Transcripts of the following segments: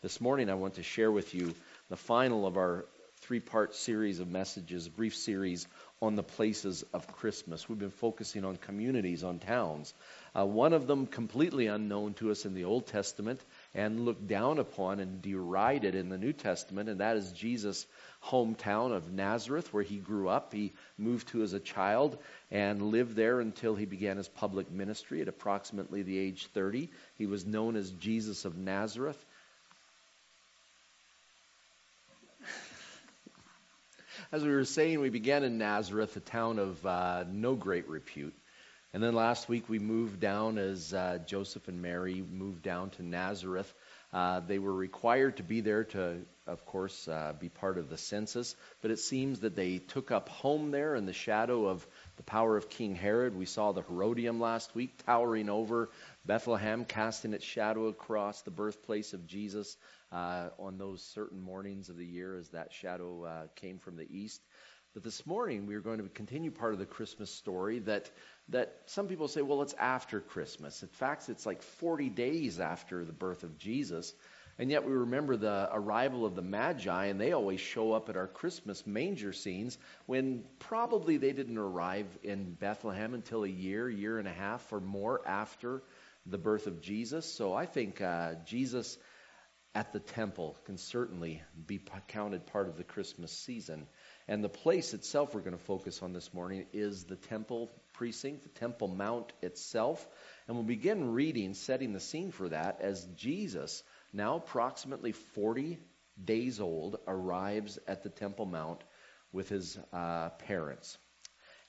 This morning, I want to share with you the final of our three part series of messages, a brief series on the places of Christmas. We've been focusing on communities, on towns. Uh, one of them completely unknown to us in the Old Testament and looked down upon and derided in the New Testament, and that is Jesus' hometown of Nazareth, where he grew up. He moved to as a child and lived there until he began his public ministry at approximately the age 30. He was known as Jesus of Nazareth. As we were saying, we began in Nazareth, a town of uh, no great repute. And then last week we moved down as uh, Joseph and Mary moved down to Nazareth. Uh, they were required to be there to, of course, uh, be part of the census, but it seems that they took up home there in the shadow of the power of King Herod. We saw the Herodium last week towering over Bethlehem, casting its shadow across the birthplace of Jesus uh, on those certain mornings of the year as that shadow uh, came from the east. But this morning we are going to continue part of the Christmas story that that some people say, well, it's after Christmas. In fact, it's like 40 days after the birth of Jesus. And yet we remember the arrival of the Magi, and they always show up at our Christmas manger scenes when probably they didn't arrive in Bethlehem until a year, year and a half or more after the birth of Jesus. So I think uh, Jesus at the temple can certainly be counted part of the Christmas season. And the place itself we're going to focus on this morning is the temple precinct, the Temple Mount itself. And we'll begin reading, setting the scene for that, as Jesus, now approximately 40 days old, arrives at the Temple Mount with his uh, parents.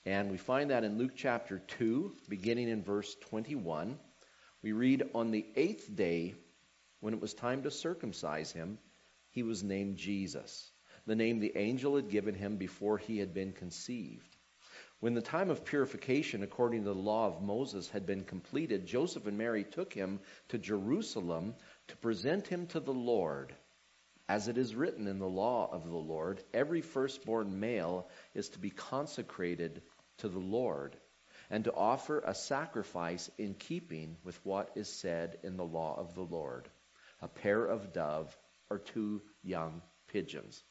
And we find that in Luke chapter 2, beginning in verse 21. We read, On the eighth day, when it was time to circumcise him, he was named Jesus, the name the angel had given him before he had been conceived. When the time of purification according to the law of Moses had been completed, Joseph and Mary took him to Jerusalem to present him to the Lord. As it is written in the law of the Lord, every firstborn male is to be consecrated to the Lord and to offer a sacrifice in keeping with what is said in the law of the Lord a pair of dove, or two young pigeons.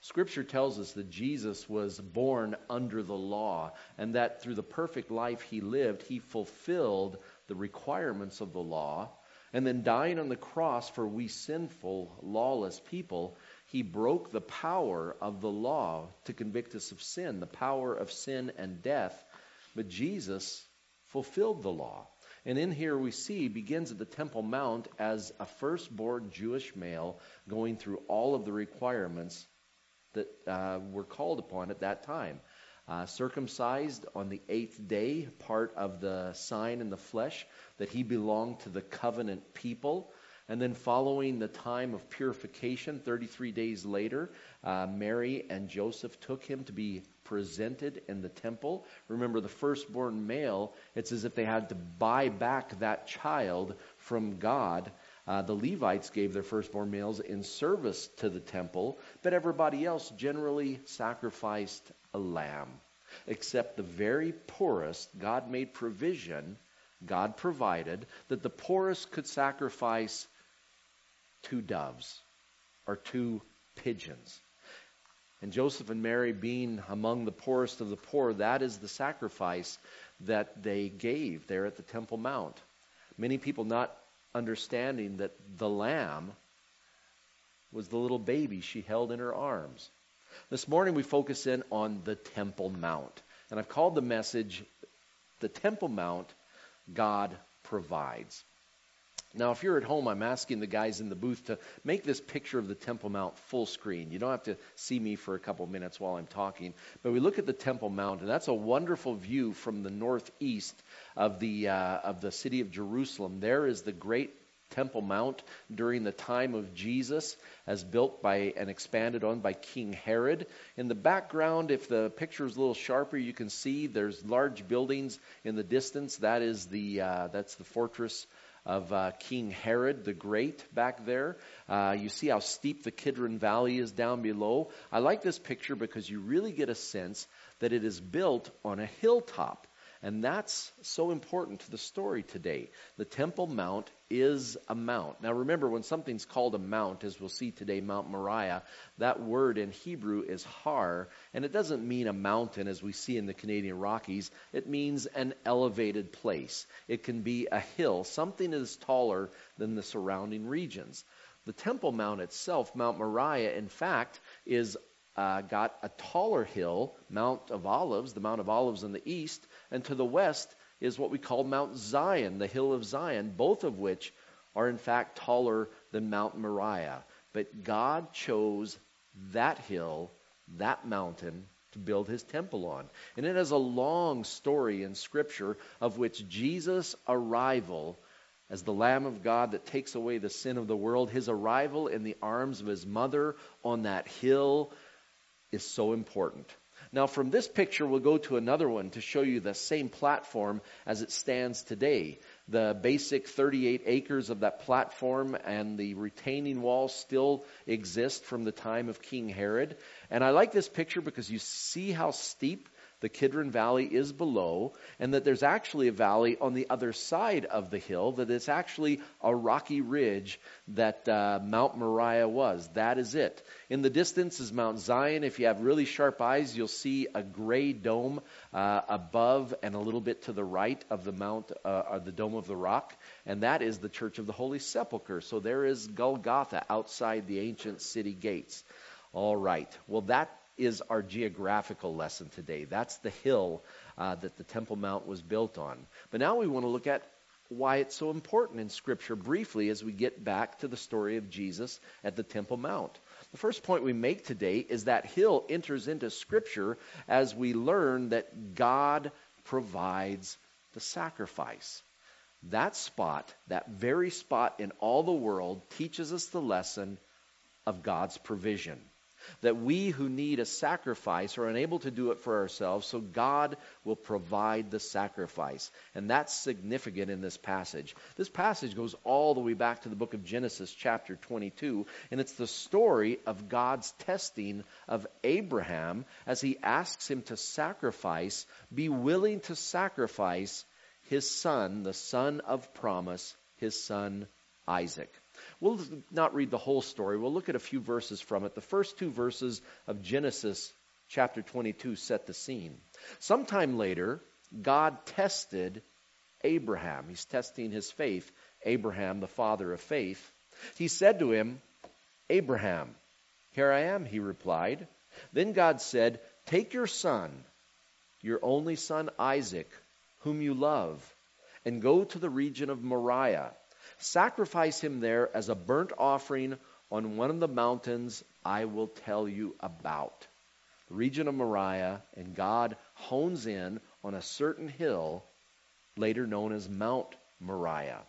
Scripture tells us that Jesus was born under the law, and that through the perfect life he lived, he fulfilled the requirements of the law. And then dying on the cross for we sinful, lawless people, he broke the power of the law to convict us of sin, the power of sin and death. But Jesus fulfilled the law. And in here we see begins at the Temple Mount as a firstborn Jewish male going through all of the requirements that uh, were called upon at that time. Uh, circumcised on the eighth day, part of the sign in the flesh that he belonged to the covenant people. And then, following the time of purification, 33 days later, uh, Mary and Joseph took him to be presented in the temple. Remember, the firstborn male, it's as if they had to buy back that child from God. Uh, the Levites gave their firstborn males in service to the temple, but everybody else generally sacrificed a lamb. Except the very poorest, God made provision, God provided, that the poorest could sacrifice two doves or two pigeons. And Joseph and Mary being among the poorest of the poor, that is the sacrifice that they gave there at the Temple Mount. Many people not understanding that the lamb was the little baby she held in her arms. This morning we focus in on the Temple Mount. And I've called the message The Temple Mount God Provides. Now, if you're at home, I'm asking the guys in the booth to make this picture of the Temple Mount full screen. You don't have to see me for a couple minutes while I'm talking. But we look at the Temple Mount, and that's a wonderful view from the northeast of the, uh, of the city of Jerusalem. There is the great Temple Mount during the time of Jesus, as built by and expanded on by King Herod. In the background, if the picture is a little sharper, you can see there's large buildings in the distance. That is the uh, that's the fortress of uh, King Herod the Great back there. Uh, you see how steep the Kidron Valley is down below. I like this picture because you really get a sense that it is built on a hilltop. And that's so important to the story today. The Temple Mount is a mount. Now remember, when something's called a mount, as we'll see today, Mount Moriah, that word in Hebrew is har, and it doesn't mean a mountain as we see in the Canadian Rockies. It means an elevated place. It can be a hill, something that is taller than the surrounding regions. The Temple Mount itself, Mount Moriah, in fact, is uh, got a taller hill, Mount of Olives, the Mount of Olives in the east, and to the west is what we call Mount Zion, the hill of Zion, both of which are in fact taller than Mount Moriah. But God chose that hill, that mountain, to build his temple on. And it has a long story in Scripture of which Jesus' arrival as the Lamb of God that takes away the sin of the world, his arrival in the arms of his mother on that hill is so important. Now, from this picture, we'll go to another one to show you the same platform as it stands today. The basic 38 acres of that platform and the retaining wall still exist from the time of King Herod. And I like this picture because you see how steep the Kidron Valley is below, and that there's actually a valley on the other side of the hill, that it's actually a rocky ridge that uh, Mount Moriah was. That is it. In the distance is Mount Zion. If you have really sharp eyes, you'll see a gray dome uh, above and a little bit to the right of the Mount, uh, the Dome of the Rock, and that is the Church of the Holy Sepulchre. So there is Golgotha outside the ancient city gates. All right. Well, that is our geographical lesson today. That's the hill uh, that the Temple Mount was built on. But now we want to look at why it's so important in Scripture briefly as we get back to the story of Jesus at the Temple Mount. The first point we make today is that hill enters into Scripture as we learn that God provides the sacrifice. That spot, that very spot in all the world, teaches us the lesson of God's provision that we who need a sacrifice are unable to do it for ourselves, so God will provide the sacrifice. And that's significant in this passage. This passage goes all the way back to the book of Genesis, chapter 22, and it's the story of God's testing of Abraham as he asks him to sacrifice, be willing to sacrifice his son, the son of promise, his son Isaac. We'll not read the whole story. We'll look at a few verses from it. The first two verses of Genesis chapter 22 set the scene. Sometime later, God tested Abraham. He's testing his faith. Abraham, the father of faith. He said to him, Abraham, here I am, he replied. Then God said, Take your son, your only son Isaac, whom you love, and go to the region of Moriah Sacrifice him there as a burnt offering on one of the mountains I will tell you about. The region of Moriah, and God hones in on a certain hill, later known as Mount Moriah.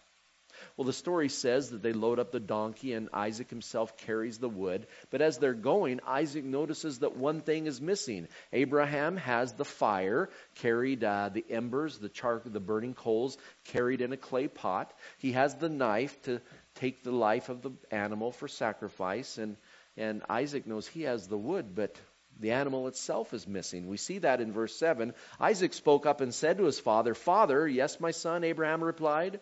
Well, the story says that they load up the donkey and Isaac himself carries the wood. But as they're going, Isaac notices that one thing is missing. Abraham has the fire carried, uh, the embers, the char, the burning coals carried in a clay pot. He has the knife to take the life of the animal for sacrifice. And, and Isaac knows he has the wood, but the animal itself is missing. We see that in verse 7. Isaac spoke up and said to his father, Father, yes, my son, Abraham replied.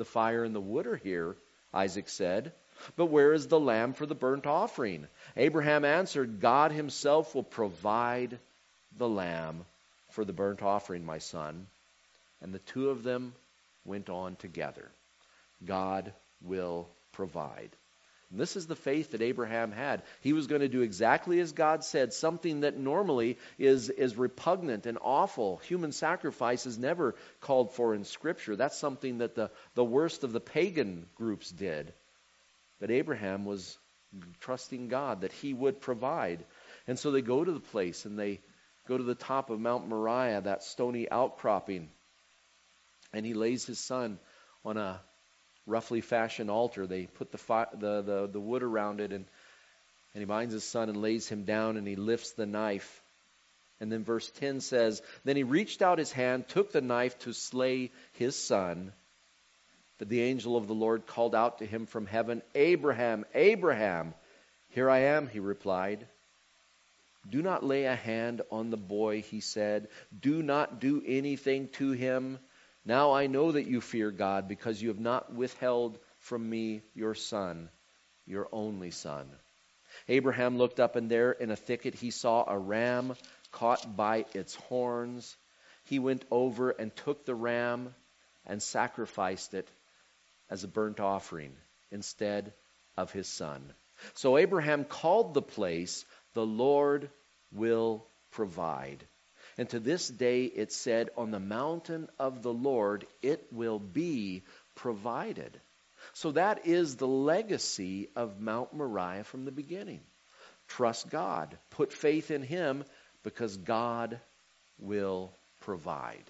The fire and the wood are here, Isaac said. But where is the lamb for the burnt offering? Abraham answered, God himself will provide the lamb for the burnt offering, my son. And the two of them went on together. God will provide. And this is the faith that Abraham had. He was going to do exactly as God said, something that normally is, is repugnant and awful. Human sacrifice is never called for in Scripture. That's something that the, the worst of the pagan groups did. But Abraham was trusting God that he would provide. And so they go to the place and they go to the top of Mount Moriah, that stony outcropping. And he lays his son on a roughly fashioned altar. They put the, fi- the, the, the wood around it, and, and he binds his son and lays him down, and he lifts the knife. And then verse 10 says, Then he reached out his hand, took the knife to slay his son. But the angel of the Lord called out to him from heaven, Abraham, Abraham. Here I am, he replied. Do not lay a hand on the boy, he said. Do not do anything to him. Now I know that you fear God because you have not withheld from me your son, your only son. Abraham looked up, and there in a thicket he saw a ram caught by its horns. He went over and took the ram and sacrificed it as a burnt offering instead of his son. So Abraham called the place, The Lord will provide. And to this day it said, On the mountain of the Lord it will be provided. So that is the legacy of Mount Moriah from the beginning. Trust God, put faith in Him because God will provide.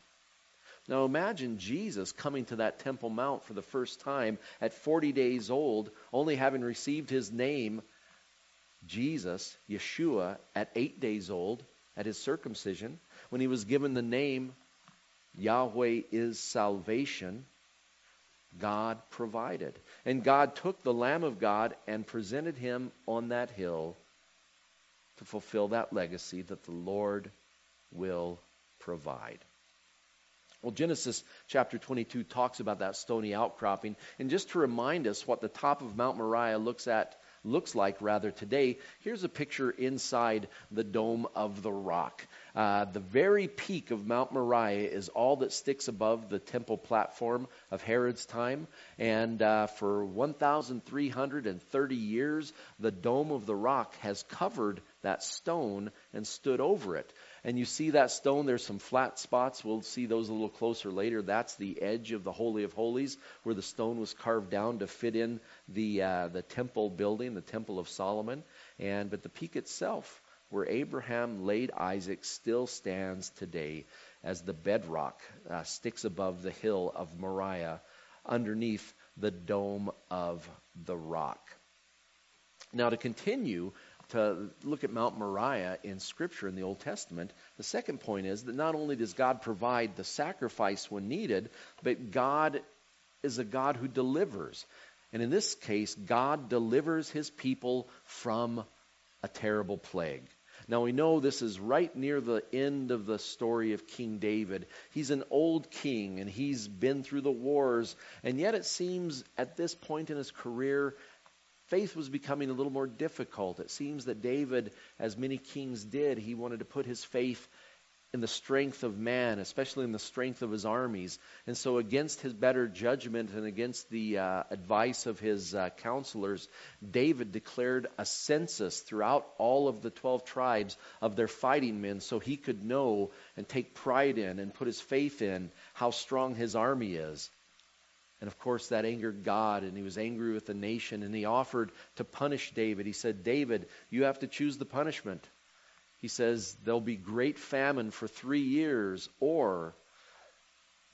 Now imagine Jesus coming to that Temple Mount for the first time at 40 days old, only having received his name, Jesus, Yeshua, at 8 days old at his circumcision, when he was given the name Yahweh is salvation. God provided. And God took the Lamb of God and presented him on that hill to fulfill that legacy that the Lord will provide. Well, Genesis chapter 22 talks about that stony outcropping. And just to remind us what the top of Mount Moriah looks at looks like rather today, here's a picture inside the dome of the rock. Uh, the very peak of Mount Moriah is all that sticks above the temple platform of Herod's time. And uh, for 1,330 years, the dome of the rock has covered that stone and stood over it. And you see that stone, there's some flat spots. We'll see those a little closer later. That's the edge of the Holy of Holies where the stone was carved down to fit in the, uh, the temple building, the Temple of Solomon. And, but the peak itself, where Abraham laid Isaac, still stands today as the bedrock uh, sticks above the hill of Moriah underneath the dome of the rock. Now, to continue to look at Mount Moriah in Scripture in the Old Testament, the second point is that not only does God provide the sacrifice when needed, but God is a God who delivers. And in this case, God delivers his people from a terrible plague. Now we know this is right near the end of the story of King David. He's an old king and he's been through the wars, and yet it seems at this point in his career faith was becoming a little more difficult. It seems that David, as many kings did, he wanted to put his faith in the strength of man, especially in the strength of his armies. And so, against his better judgment and against the uh, advice of his uh, counselors, David declared a census throughout all of the 12 tribes of their fighting men so he could know and take pride in and put his faith in how strong his army is. And of course, that angered God, and he was angry with the nation, and he offered to punish David. He said, David, you have to choose the punishment. He says, There'll be great famine for three years, or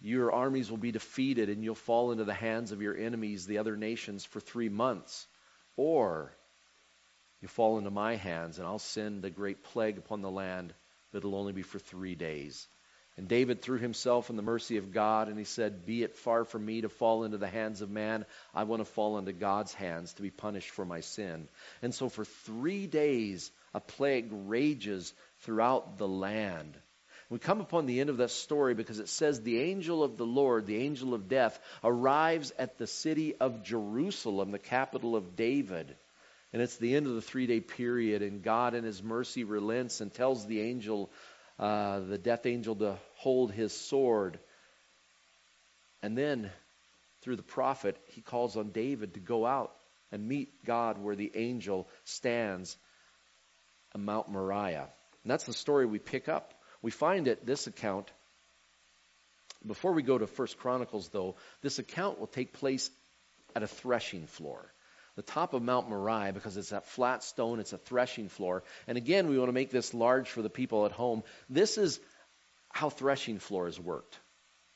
your armies will be defeated and you'll fall into the hands of your enemies, the other nations, for three months. Or you fall into my hands, and I'll send a great plague upon the land, but it'll only be for three days. And David threw himself in the mercy of God, and he said, Be it far from me to fall into the hands of man. I want to fall into God's hands to be punished for my sin. And so for three days, a plague rages throughout the land. We come upon the end of that story because it says the angel of the Lord, the angel of death, arrives at the city of Jerusalem, the capital of David. And it's the end of the three day period, and God in his mercy relents and tells the angel uh, the death angel to hold his sword. And then, through the prophet, he calls on David to go out and meet God where the angel stands on Mount Moriah. And that's the story we pick up. We find it, this account, before we go to First Chronicles, though, this account will take place at a threshing floor the top of Mount Moriah because it's that flat stone, it's a threshing floor. And again, we want to make this large for the people at home. This is how threshing floors worked.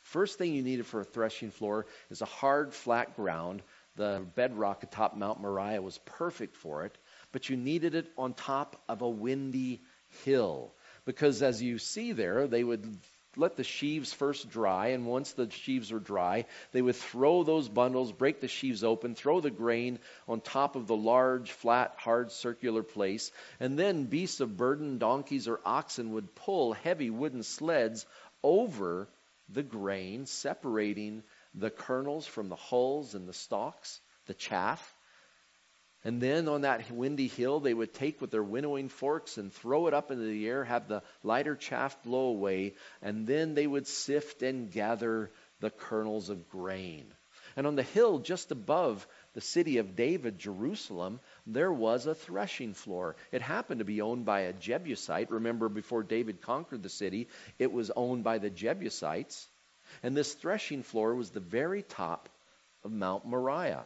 First thing you needed for a threshing floor is a hard, flat ground. The bedrock atop Mount Moriah was perfect for it, but you needed it on top of a windy hill. Because as you see there, they would let the sheaves first dry, and once the sheaves were dry, they would throw those bundles, break the sheaves open, throw the grain on top of the large, flat, hard, circular place, and then beasts of burden, donkeys or oxen, would pull heavy wooden sleds over the grain, separating the kernels from the hulls and the stalks, the chaff. And then on that windy hill, they would take with their winnowing forks and throw it up into the air, have the lighter chaff blow away, and then they would sift and gather the kernels of grain. And on the hill just above the city of David, Jerusalem, there was a threshing floor. It happened to be owned by a Jebusite. Remember, before David conquered the city, it was owned by the Jebusites. And this threshing floor was the very top of Mount Moriah.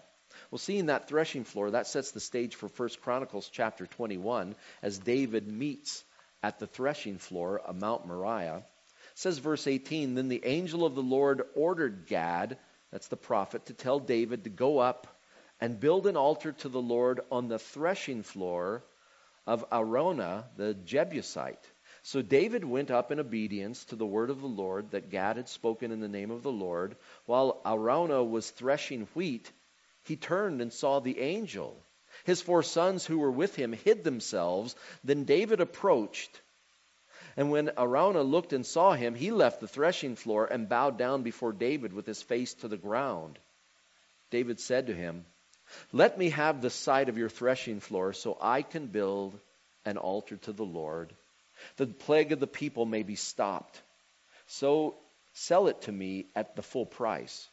Well, seeing that threshing floor, that sets the stage for 1 Chronicles chapter 21 as David meets at the threshing floor of Mount Moriah. It says verse 18, Then the angel of the Lord ordered Gad, that's the prophet, to tell David to go up and build an altar to the Lord on the threshing floor of Araunah the Jebusite. So David went up in obedience to the word of the Lord that Gad had spoken in the name of the Lord. While Araunah was threshing wheat, he turned and saw the angel. His four sons who were with him hid themselves. Then David approached. And when Araunah looked and saw him, he left the threshing floor and bowed down before David with his face to the ground. David said to him, Let me have the site of your threshing floor so I can build an altar to the Lord. The plague of the people may be stopped. So sell it to me at the full price.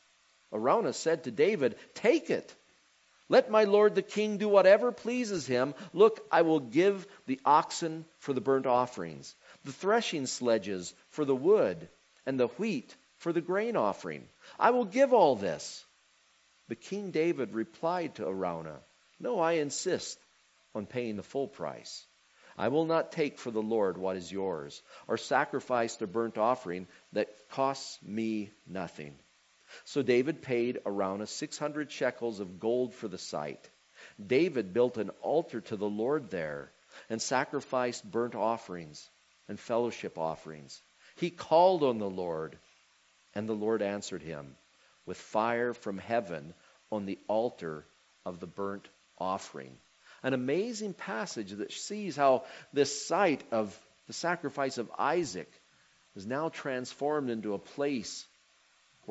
Araunah said to David, Take it. Let my lord the king do whatever pleases him. Look, I will give the oxen for the burnt offerings, the threshing sledges for the wood, and the wheat for the grain offering. I will give all this. But King David replied to Araunah, No, I insist on paying the full price. I will not take for the Lord what is yours, or sacrifice the burnt offering that costs me nothing. So David paid Araunah 600 shekels of gold for the site. David built an altar to the Lord there and sacrificed burnt offerings and fellowship offerings. He called on the Lord, and the Lord answered him with fire from heaven on the altar of the burnt offering. An amazing passage that sees how this site of the sacrifice of Isaac is now transformed into a place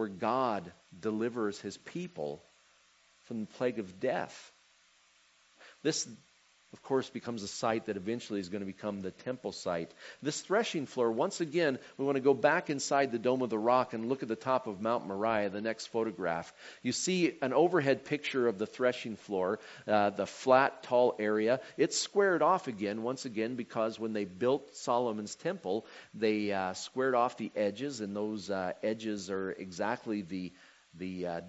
where God delivers his people from the plague of death. This of course, becomes a site that eventually is going to become the temple site. This threshing floor, once again, we want to go back inside the Dome of the Rock and look at the top of Mount Moriah, the next photograph. You see an overhead picture of the threshing floor, uh, the flat, tall area. It's squared off again, once again, because when they built Solomon's temple, they uh, squared off the edges, and those uh, edges are exactly the the uh,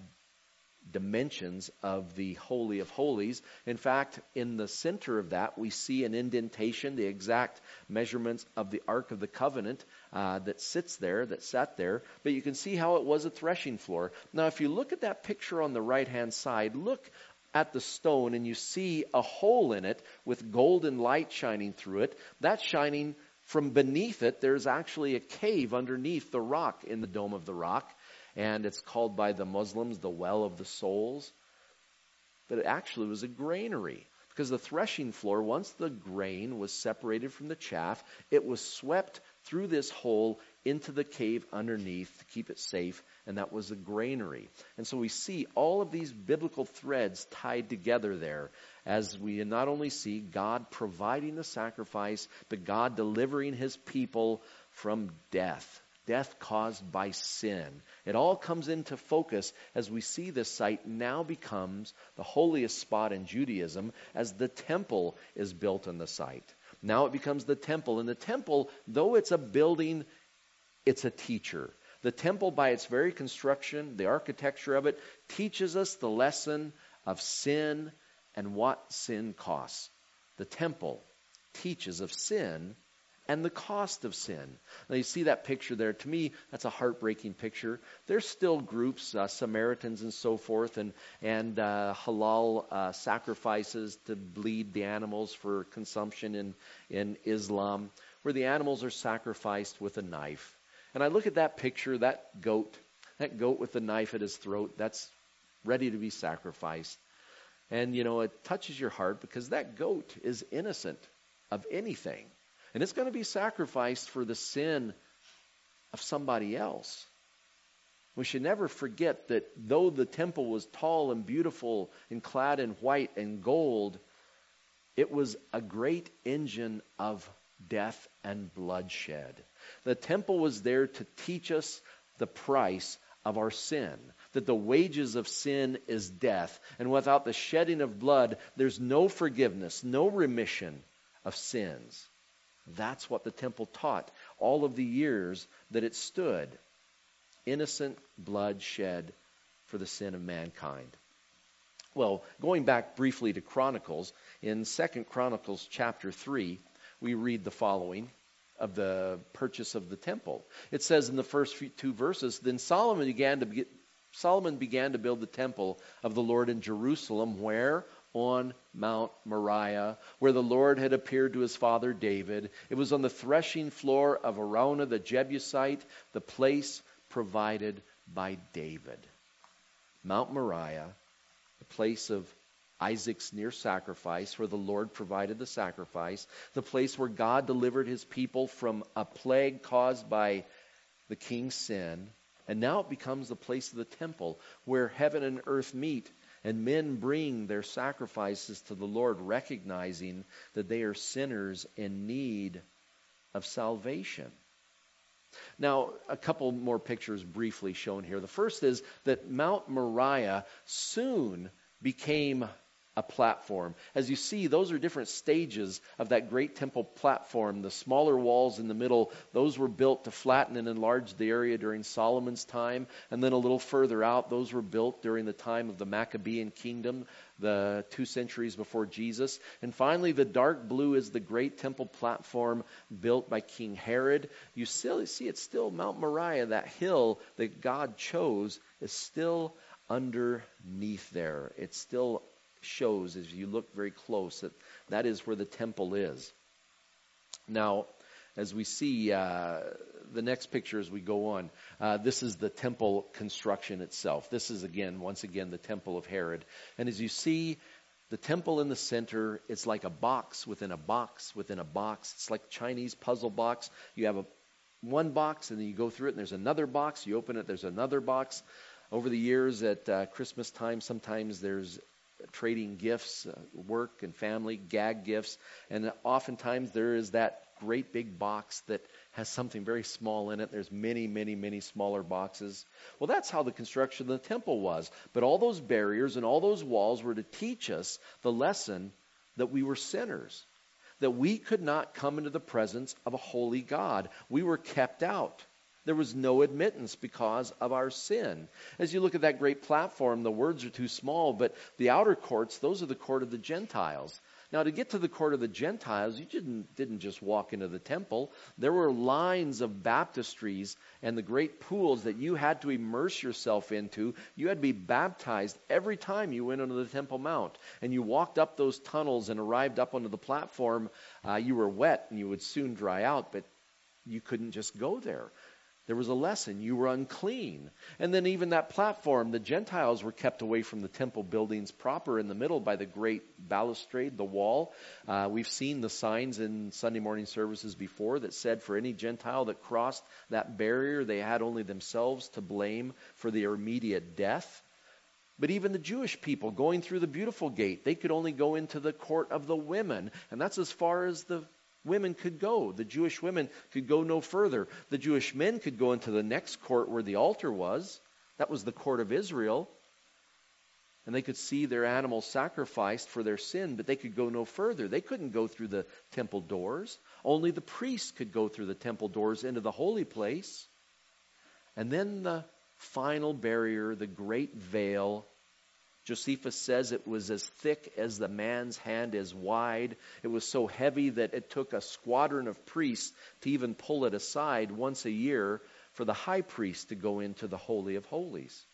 dimensions of the Holy of Holies. In fact, in the center of that, we see an indentation, the exact measurements of the Ark of the Covenant uh, that sits there, that sat there. But you can see how it was a threshing floor. Now, if you look at that picture on the right hand side, look at the stone and you see a hole in it with golden light shining through it. That's shining from beneath it. There's actually a cave underneath the rock in the dome of the rock and it's called by the Muslims the well of the souls. But it actually was a granary. Because the threshing floor, once the grain was separated from the chaff, it was swept through this hole into the cave underneath to keep it safe, and that was a granary. And so we see all of these biblical threads tied together there as we not only see God providing the sacrifice, but God delivering his people from death death caused by sin. It all comes into focus as we see this site now becomes the holiest spot in Judaism as the temple is built on the site. Now it becomes the temple. And the temple, though it's a building, it's a teacher. The temple, by its very construction, the architecture of it, teaches us the lesson of sin and what sin costs. The temple teaches of sin and the cost of sin. Now you see that picture there. To me, that's a heartbreaking picture. There's still groups, uh, Samaritans and so forth, and and uh, halal uh, sacrifices to bleed the animals for consumption in in Islam, where the animals are sacrificed with a knife. And I look at that picture, that goat, that goat with the knife at his throat, that's ready to be sacrificed. And, you know, it touches your heart because that goat is innocent of anything. And it's going to be sacrificed for the sin of somebody else. We should never forget that though the temple was tall and beautiful and clad in white and gold, it was a great engine of death and bloodshed. The temple was there to teach us the price of our sin, that the wages of sin is death, and without the shedding of blood, there's no forgiveness, no remission of sins. That's what the temple taught all of the years that it stood. Innocent blood shed for the sin of mankind. Well, going back briefly to Chronicles, in 2 Chronicles chapter 3, we read the following of the purchase of the temple. It says in the first few, two verses, then Solomon began to be, Solomon began to build the temple of the Lord in Jerusalem, where on Mount Moriah, where the Lord had appeared to his father David. It was on the threshing floor of Araunah the Jebusite, the place provided by David. Mount Moriah, the place of Isaac's near sacrifice, where the Lord provided the sacrifice, the place where God delivered his people from a plague caused by the king's sin. And now it becomes the place of the temple where heaven and earth meet and men bring their sacrifices to the Lord, recognizing that they are sinners in need of salvation. Now, a couple more pictures briefly shown here. The first is that Mount Moriah soon became a platform. As you see, those are different stages of that great temple platform. The smaller walls in the middle, those were built to flatten and enlarge the area during Solomon's time. And then a little further out, those were built during the time of the Maccabean kingdom, the two centuries before Jesus. And finally, the dark blue is the great temple platform built by King Herod. You still see it's still Mount Moriah, that hill that God chose, is still underneath there. It's still shows as you look very close that that is where the temple is. Now, as we see uh, the next picture as we go on, uh, this is the temple construction itself. This is again, once again, the temple of Herod. And as you see, the temple in the center, it's like a box within a box within a box. It's like Chinese puzzle box. You have a one box, and then you go through it, and there's another box. You open it, there's another box. Over the years at uh, Christmas time, sometimes there's trading gifts, uh, work and family, gag gifts, and oftentimes there is that great big box that has something very small in it. There's many, many, many smaller boxes. Well, that's how the construction of the temple was. But all those barriers and all those walls were to teach us the lesson that we were sinners, that we could not come into the presence of a holy God. We were kept out. There was no admittance because of our sin. As you look at that great platform, the words are too small, but the outer courts, those are the court of the Gentiles. Now, to get to the court of the Gentiles, you didn't, didn't just walk into the temple. There were lines of baptistries and the great pools that you had to immerse yourself into. You had to be baptized every time you went onto the Temple Mount. And you walked up those tunnels and arrived up onto the platform. Uh, you were wet and you would soon dry out, but you couldn't just go there. There was a lesson. You were unclean. And then, even that platform, the Gentiles were kept away from the temple buildings proper in the middle by the great balustrade, the wall. Uh, we've seen the signs in Sunday morning services before that said for any Gentile that crossed that barrier, they had only themselves to blame for their immediate death. But even the Jewish people going through the beautiful gate, they could only go into the court of the women. And that's as far as the women could go. The Jewish women could go no further. The Jewish men could go into the next court where the altar was. That was the court of Israel. And they could see their animals sacrificed for their sin, but they could go no further. They couldn't go through the temple doors. Only the priests could go through the temple doors into the holy place. And then the final barrier, the great veil, Josephus says it was as thick as the man's hand is wide. It was so heavy that it took a squadron of priests to even pull it aside once a year for the high priest to go into the Holy of Holies.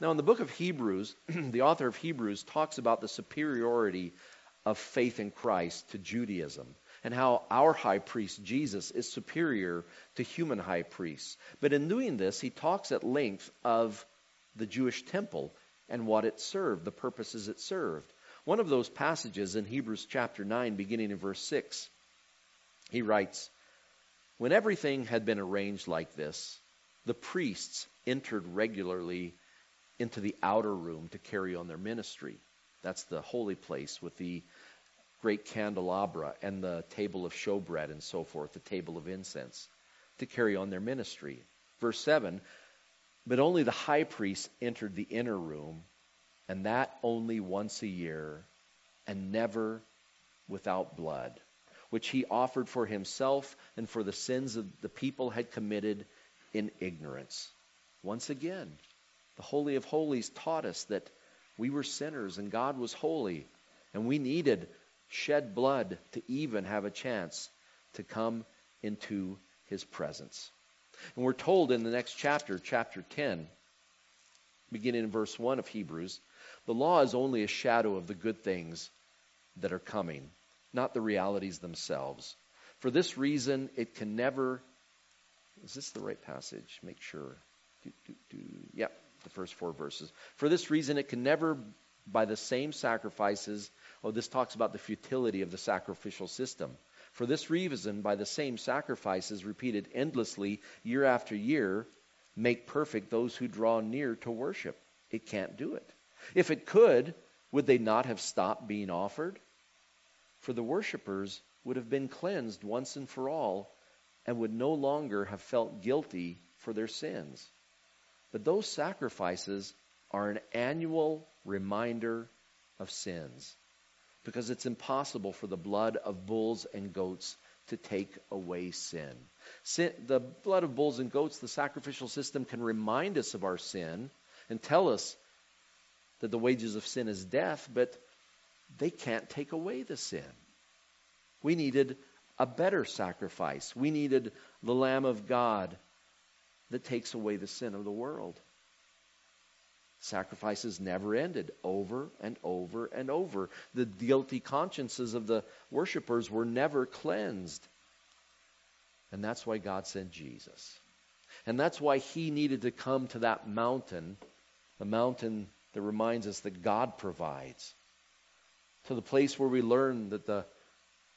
Now, in the book of Hebrews, the author of Hebrews talks about the superiority of faith in Christ to Judaism. and how our high priest, Jesus, is superior to human high priests. But in doing this, he talks at length of the Jewish temple and what it served, the purposes it served. One of those passages in Hebrews chapter 9, beginning in verse 6, he writes, When everything had been arranged like this, the priests entered regularly into the outer room to carry on their ministry. That's the holy place with the great candelabra and the table of showbread and so forth, the table of incense, to carry on their ministry. Verse 7 But only the high priest entered the inner room, and that only once a year, and never without blood, which he offered for himself and for the sins of the people had committed in ignorance. Once again, the Holy of Holies taught us that we were sinners and God was holy, and we needed shed blood to even have a chance to come into his presence. And we're told in the next chapter, chapter 10, beginning in verse 1 of Hebrews, the law is only a shadow of the good things that are coming, not the realities themselves. For this reason, it can never. Is this the right passage? Make sure. Do, do, do. Yep, the first four verses. For this reason, it can never, by the same sacrifices, oh, this talks about the futility of the sacrificial system. For this reason, by the same sacrifices repeated endlessly year after year, make perfect those who draw near to worship. It can't do it. If it could, would they not have stopped being offered? For the worshippers would have been cleansed once and for all and would no longer have felt guilty for their sins. But those sacrifices are an annual reminder of sins because it's impossible for the blood of bulls and goats to take away sin. sin. The blood of bulls and goats, the sacrificial system, can remind us of our sin and tell us that the wages of sin is death, but they can't take away the sin. We needed a better sacrifice. We needed the Lamb of God that takes away the sin of the world. Sacrifices never ended, over and over and over. The guilty consciences of the worshippers were never cleansed. And that's why God sent Jesus. And that's why he needed to come to that mountain, the mountain that reminds us that God provides, to the place where we learn that the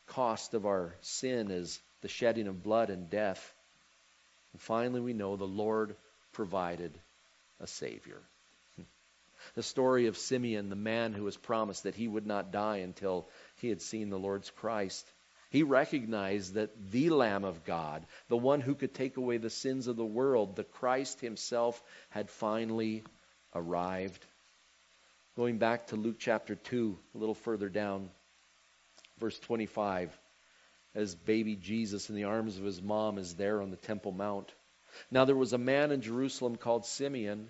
cost of our sin is the shedding of blood and death. And finally, we know the Lord provided a Savior. The story of Simeon, the man who was promised that he would not die until he had seen the Lord's Christ. He recognized that the Lamb of God, the one who could take away the sins of the world, the Christ himself, had finally arrived. Going back to Luke chapter 2, a little further down, verse 25, as baby Jesus in the arms of his mom is there on the Temple Mount. Now there was a man in Jerusalem called Simeon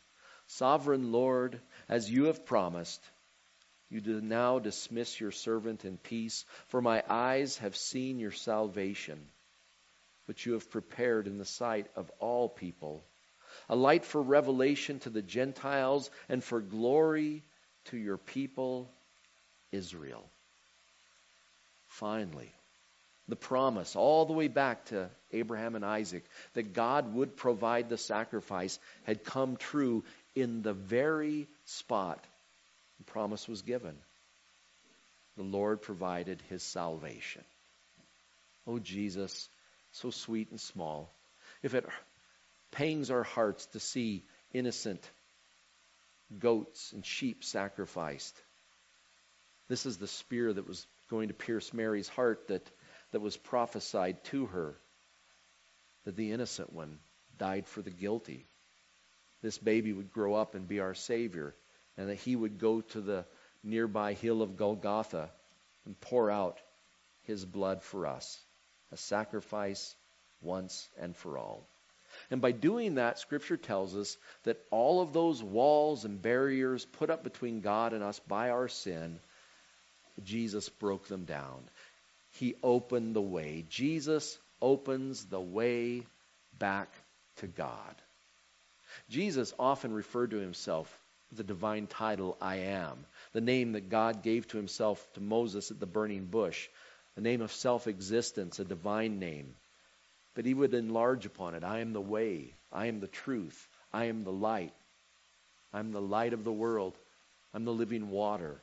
Sovereign Lord, as you have promised, you do now dismiss your servant in peace, for my eyes have seen your salvation, which you have prepared in the sight of all people, a light for revelation to the Gentiles and for glory to your people, Israel. Finally, the promise all the way back to Abraham and Isaac that God would provide the sacrifice had come true in the very spot the promise was given. The Lord provided his salvation. Oh, Jesus, so sweet and small. If it pangs our hearts to see innocent goats and sheep sacrificed, this is the spear that was going to pierce Mary's heart that, that was prophesied to her that the innocent one died for the guilty. This baby would grow up and be our Savior, and that he would go to the nearby hill of Golgotha and pour out his blood for us, a sacrifice once and for all. And by doing that, Scripture tells us that all of those walls and barriers put up between God and us by our sin, Jesus broke them down. He opened the way. Jesus opens the way back to God. Jesus often referred to himself the divine title, I am, the name that God gave to himself to Moses at the burning bush, the name of self existence, a divine name. But he would enlarge upon it I am the way, I am the truth, I am the light, I'm the light of the world, I'm the living water.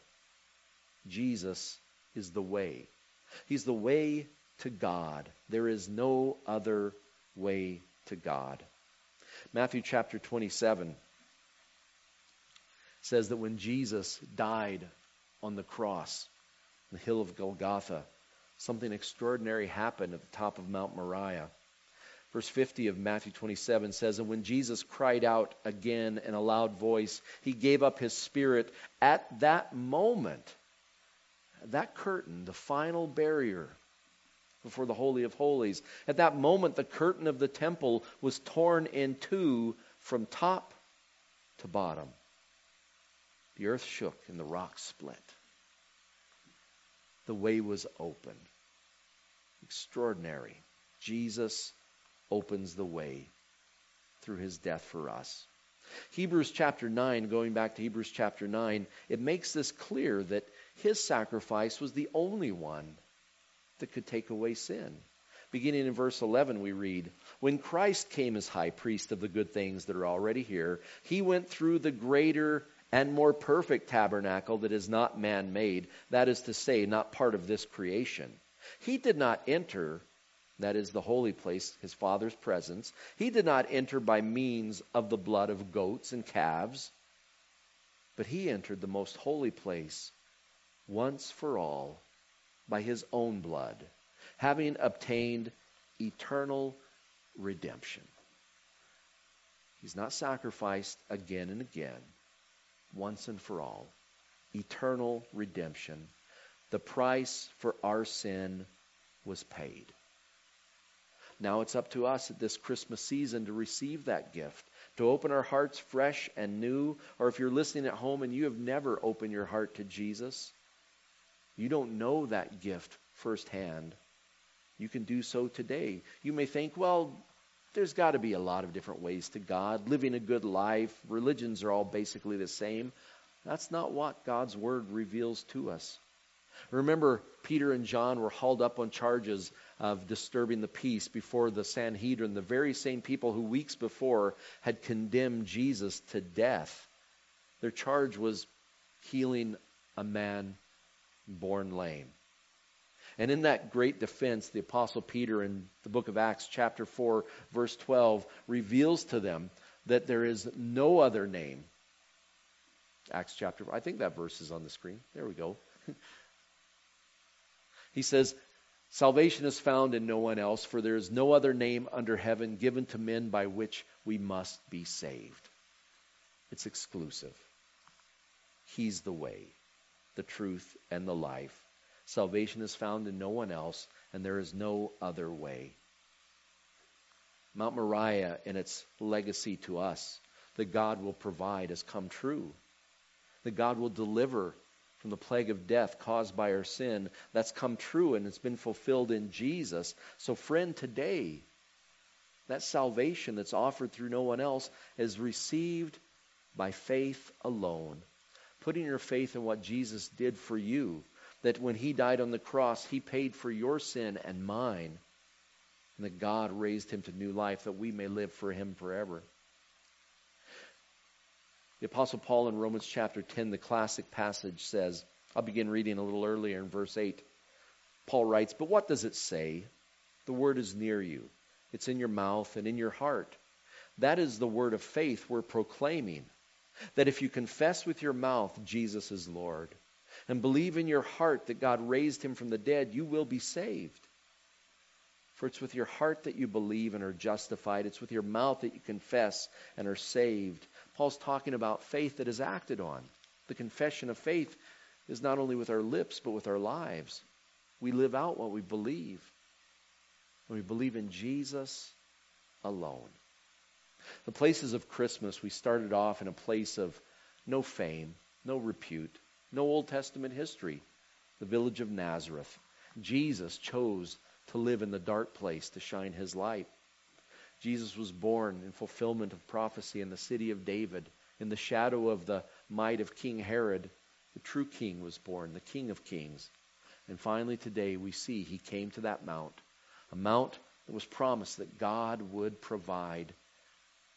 Jesus is the way. He's the way to God. There is no other way to God. Matthew chapter 27 says that when Jesus died on the cross, the hill of Golgotha, something extraordinary happened at the top of Mount Moriah. Verse 50 of Matthew 27 says, And when Jesus cried out again in a loud voice, he gave up his spirit. At that moment, that curtain, the final barrier before the Holy of Holies, at that moment, the curtain of the temple was torn in two from top to bottom. The earth shook and the rocks split. The way was open. Extraordinary. Jesus opens the way through his death for us. Hebrews chapter 9, going back to Hebrews chapter 9, it makes this clear that his sacrifice was the only one that could take away sin. Beginning in verse 11, we read, When Christ came as high priest of the good things that are already here, he went through the greater and more perfect tabernacle that is not man made, that is to say, not part of this creation. He did not enter, that is the holy place, his Father's presence. He did not enter by means of the blood of goats and calves, but he entered the most holy place once for all by his own blood, having obtained eternal redemption. He's not sacrificed again and again once and for all. Eternal redemption. The price for our sin was paid. Now it's up to us at this Christmas season to receive that gift, to open our hearts fresh and new. Or if you're listening at home and you have never opened your heart to Jesus, you don't know that gift firsthand. You can do so today. You may think, well, there's got to be a lot of different ways to God. Living a good life, religions are all basically the same. That's not what God's Word reveals to us. Remember, Peter and John were hauled up on charges of disturbing the peace before the Sanhedrin, the very same people who weeks before had condemned Jesus to death. Their charge was healing a man born lame. And in that great defense, the Apostle Peter in the book of Acts, chapter 4, verse 12, reveals to them that there is no other name. Acts chapter 4. I think that verse is on the screen. There we go. he says, Salvation is found in no one else, for there is no other name under heaven given to men by which we must be saved. It's exclusive. He's the way, the truth, and the life. Salvation is found in no one else, and there is no other way. Mount Moriah and its legacy to us that God will provide has come true. That God will deliver from the plague of death caused by our sin. That's come true and it's been fulfilled in Jesus. So, friend, today, that salvation that's offered through no one else is received by faith alone. Putting your faith in what Jesus did for you that when he died on the cross, he paid for your sin and mine, and that God raised him to new life that we may live for him forever. The Apostle Paul in Romans chapter 10, the classic passage says, I'll begin reading a little earlier in verse 8. Paul writes, But what does it say? The word is near you, it's in your mouth and in your heart. That is the word of faith we're proclaiming. That if you confess with your mouth Jesus is Lord, and believe in your heart that God raised him from the dead, you will be saved. For it's with your heart that you believe and are justified. It's with your mouth that you confess and are saved. Paul's talking about faith that is acted on. The confession of faith is not only with our lips, but with our lives. we live out what we believe. And we believe in Jesus alone. The places of Christmas, we started off in a place of no fame, no repute, no Old Testament history, the village of Nazareth. Jesus chose to live in the dark place to shine his light. Jesus was born in fulfillment of prophecy in the city of David. In the shadow of the might of King Herod, the true king was born, the King of kings. And finally, today, we see he came to that mount, a mount that was promised that God would provide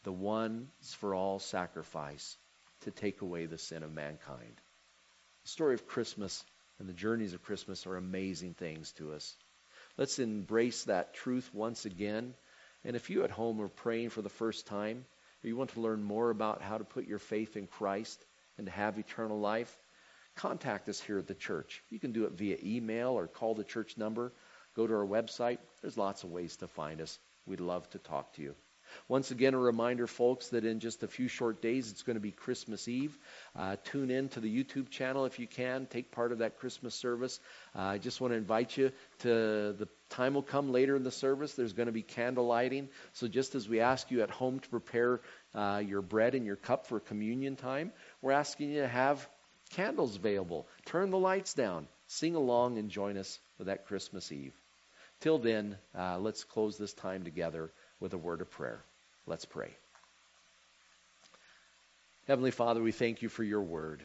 the once for all sacrifice to take away the sin of mankind. The story of Christmas and the journeys of Christmas are amazing things to us. Let's embrace that truth once again. And if you at home are praying for the first time, or you want to learn more about how to put your faith in Christ and to have eternal life, contact us here at the church. You can do it via email or call the church number. Go to our website. There's lots of ways to find us. We'd love to talk to you. Once again, a reminder, folks, that in just a few short days it's going to be Christmas Eve. Uh, tune in to the YouTube channel if you can. Take part of that Christmas service. Uh, I just want to invite you to the time will come later in the service. There's going to be candle lighting. So just as we ask you at home to prepare uh, your bread and your cup for communion time, we're asking you to have candles available. Turn the lights down. Sing along and join us for that Christmas Eve. Till then, uh, let's close this time together with a word of prayer. Let's pray. Heavenly Father, we thank you for your word.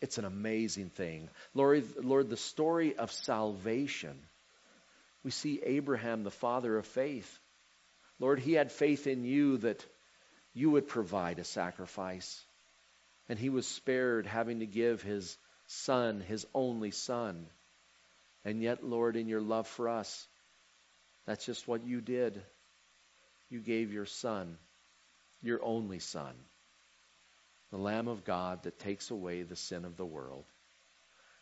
It's an amazing thing. Lord, Lord, the story of salvation. We see Abraham, the father of faith. Lord, he had faith in you that you would provide a sacrifice. And he was spared having to give his son, his only son. And yet, Lord, in your love for us, that's just what you did. You gave your Son, your only Son, the Lamb of God that takes away the sin of the world.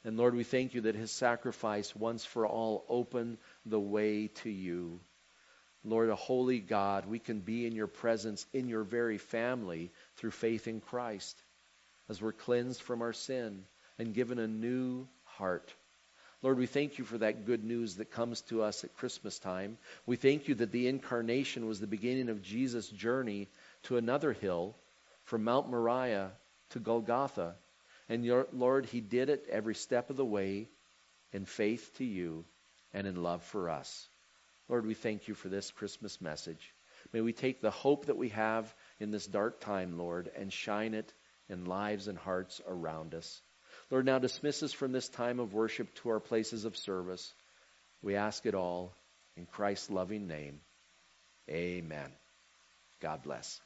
And Lord, we thank you that his sacrifice once for all opened the way to you. Lord, a holy God, we can be in your presence in your very family through faith in Christ as we're cleansed from our sin and given a new heart. Lord, we thank you for that good news that comes to us at Christmas time. We thank you that the incarnation was the beginning of Jesus' journey to another hill from Mount Moriah to Golgotha. And your, Lord, he did it every step of the way in faith to you and in love for us. Lord, we thank you for this Christmas message. May we take the hope that we have in this dark time, Lord, and shine it in lives and hearts around us. Lord, now dismiss us from this time of worship to our places of service. We ask it all in Christ's loving name. Amen. God bless.